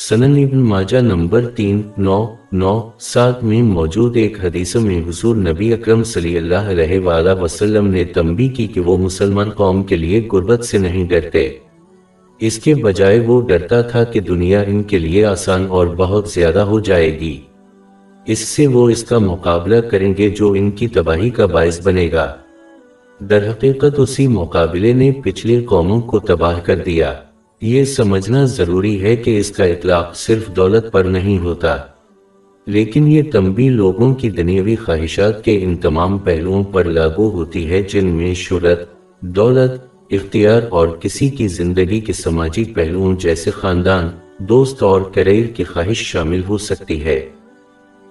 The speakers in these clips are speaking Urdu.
سنن ابن ماجہ نمبر تین، نو نو، سات میں موجود ایک حدیث میں حضور نبی اکرم صلی اللہ علیہ وآلہ وسلم نے تنبیہ کی کہ وہ مسلمان قوم کے لیے غربت سے نہیں ڈرتے۔ اس کے بجائے وہ ڈرتا تھا کہ دنیا ان کے لیے آسان اور بہت زیادہ ہو جائے گی۔ اس سے وہ اس کا مقابلہ کریں گے جو ان کی تباہی کا باعث بنے گا۔ در حقیقت اسی مقابلے نے پچھلے قوموں کو تباہ کر دیا۔ یہ سمجھنا ضروری ہے کہ اس کا اطلاق صرف دولت پر نہیں ہوتا۔ لیکن یہ تنبی لوگوں کی دنیاوی خواہشات کے ان تمام پہلوؤں پر لاگو ہوتی ہے جن میں شہرت، دولت، اختیار اور کسی کی زندگی کے سماجی پہلوؤں جیسے خاندان، دوست اور کریئر کی خواہش شامل ہو سکتی ہے۔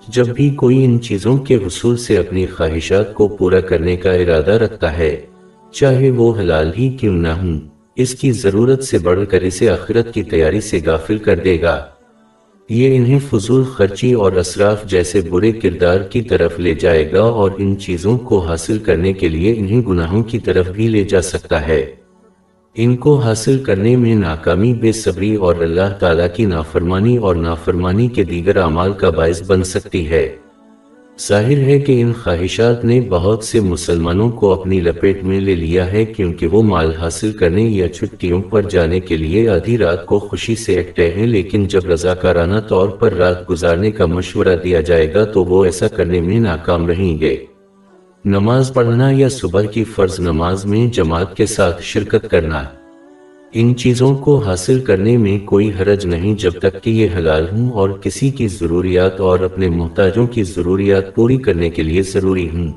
جب بھی کوئی ان چیزوں کے حصول سے اپنی خواہشات کو پورا کرنے کا ارادہ رکھتا ہے، چاہے وہ حلال ہی کیوں نہ ہوں۔ اس کی ضرورت سے بڑھ کر اسے آخرت کی تیاری سے غافل کر دے گا۔ یہ انہیں فضول خرچی اور اسراف جیسے برے کردار کی طرف لے جائے گا اور ان چیزوں کو حاصل کرنے کے لیے انہیں گناہوں کی طرف بھی لے جا سکتا ہے۔ ان کو حاصل کرنے میں ناکامی، بے صبری اور اللہ تعالیٰ کی نافرمانی اور نافرمانی کے دیگر اعمال کا باعث بن سکتی ہے۔ ظاہر ہے کہ ان خواہشات نے بہت سے مسلمانوں کو اپنی لپیٹ میں لے لیا ہے کیونکہ وہ مال حاصل کرنے یا چھٹیوں پر جانے کے لیے آدھی رات کو خوشی سے اکٹے ہیں، لیکن جب رضاکارانہ طور پر رات گزارنے کا مشورہ دیا جائے گا تو وہ ایسا کرنے میں ناکام رہیں گے۔ نماز پڑھنا یا صبح کی فرض نماز میں جماعت کے ساتھ شرکت کرنا۔ ان چیزوں کو حاصل کرنے میں کوئی حرج نہیں جب تک کہ یہ حلال ہوں اور کسی کی ضروریات اور اپنے محتاجوں کی ضروریات پوری کرنے کے لیے ضروری ہوں۔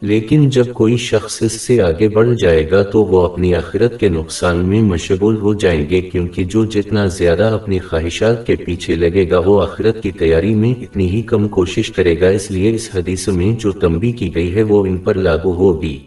لیکن جب کوئی شخص اس سے آگے بڑھ جائے گا تو وہ اپنی آخرت کے نقصان میں مشغول ہو جائیں گے کیونکہ جو جتنا زیادہ اپنی خواہشات کے پیچھے لگے گا وہ آخرت کی تیاری میں اتنی ہی کم کوشش کرے گا۔ اس لیے اس حدیث میں جو تنبیہ کی گئی ہے وہ ان پر لاگو ہوگی۔